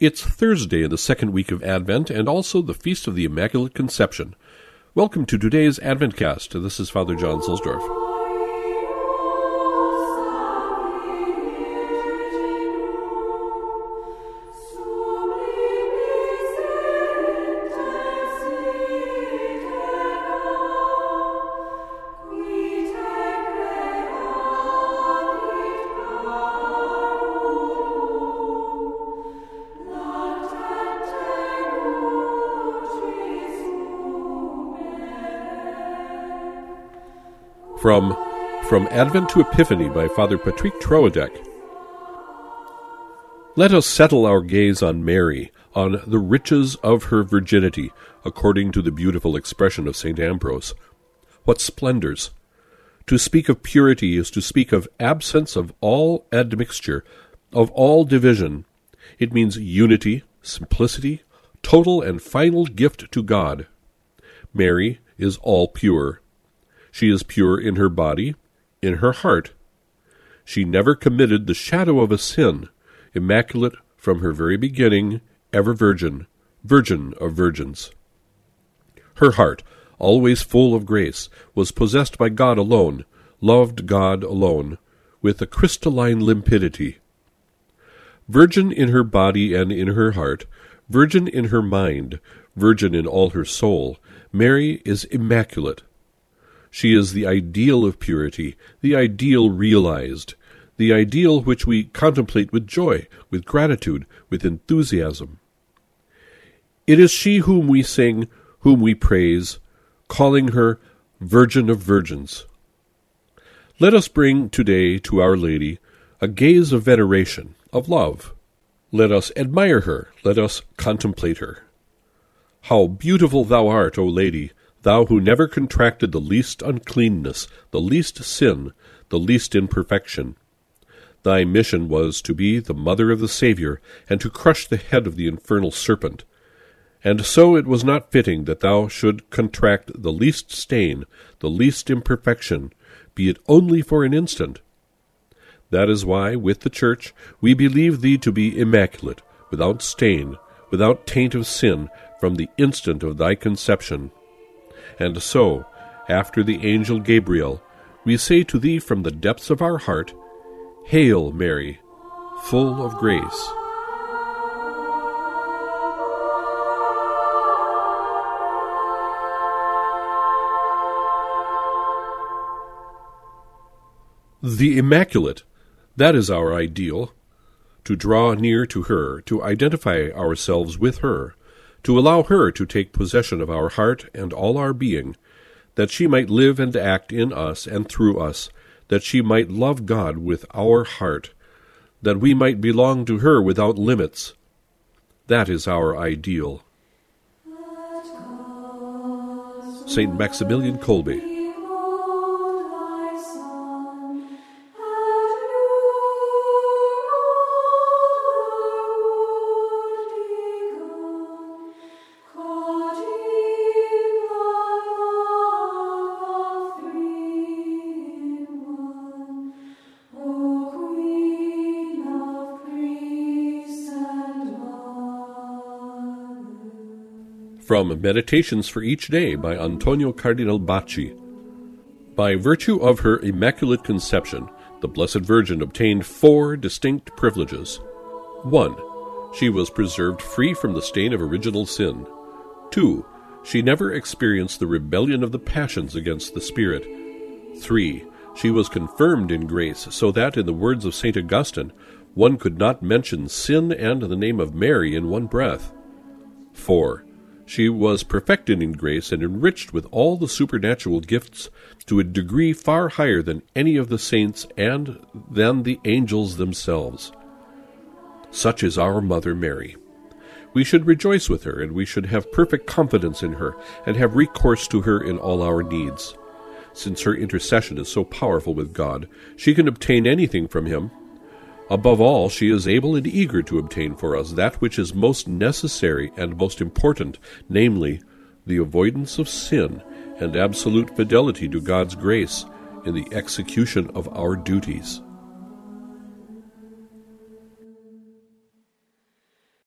It's Thursday in the second week of Advent and also the Feast of the Immaculate Conception. Welcome to today's Adventcast. This is Father John Zuhlsdorf. From From Advent to Epiphany by Father Patrick Troadec. Let us settle our gaze on Mary, on the riches of her virginity, according to the beautiful expression of St. Ambrose. What splendors! To speak of purity is to speak of absence of all admixture, of all division. It means unity, simplicity, total and final gift to God. Mary is all pure. She is pure in her body, in her heart. She never committed the shadow of a sin, immaculate from her very beginning, ever virgin, virgin of virgins. Her heart, always full of grace, was possessed by God alone, loved God alone, with a crystalline limpidity. Virgin in her body and in her heart, virgin in her mind, virgin in all her soul, Mary is immaculate, she is the ideal of purity, the ideal realized, the ideal which we contemplate with joy, with gratitude, with enthusiasm. It is she whom we sing, whom we praise, calling her Virgin of Virgins. Let us bring today to Our Lady a gaze of veneration, of love. Let us admire her, let us contemplate her. How beautiful thou art, O Lady! Thou who never contracted the least uncleanness, the least sin, the least imperfection. Thy mission was to be the mother of the Saviour, and to crush the head of the infernal serpent. And so it was not fitting that thou should contract the least stain, the least imperfection, be it only for an instant. That is why, with the Church, we believe thee to be immaculate, without stain, without taint of sin, from the instant of thy conception. And so, after the angel Gabriel, we say to thee from the depths of our heart, Hail, Mary, full of grace. The Immaculate, that is our ideal. To draw near to her, to identify ourselves with her, to allow her to take possession of our heart and all our being, that she might live and act in us and through us, that she might love God with our heart, that we might belong to her without limits. That is our ideal. St. Maximilian Kolbe From Meditations for Each Day by Antonio Cardinal Bacci. By virtue of her Immaculate Conception, the Blessed Virgin obtained four distinct privileges. 1. She was preserved free from the stain of original sin. 2. She never experienced the rebellion of the passions against the Spirit. 3. She was confirmed in grace, so that, in the words of St. Augustine, one could not mention sin and the name of Mary in one breath. 4. She was perfected in grace and enriched with all the supernatural gifts to a degree far higher than any of the saints and than the angels themselves. Such is our Mother Mary. We should rejoice with her, and we should have perfect confidence in her, and have recourse to her in all our needs. Since her intercession is so powerful with God, she can obtain anything from him Above all, she is able and eager to obtain for us that which is most necessary and most important, namely, the avoidance of sin and absolute fidelity to God's grace in the execution of our duties.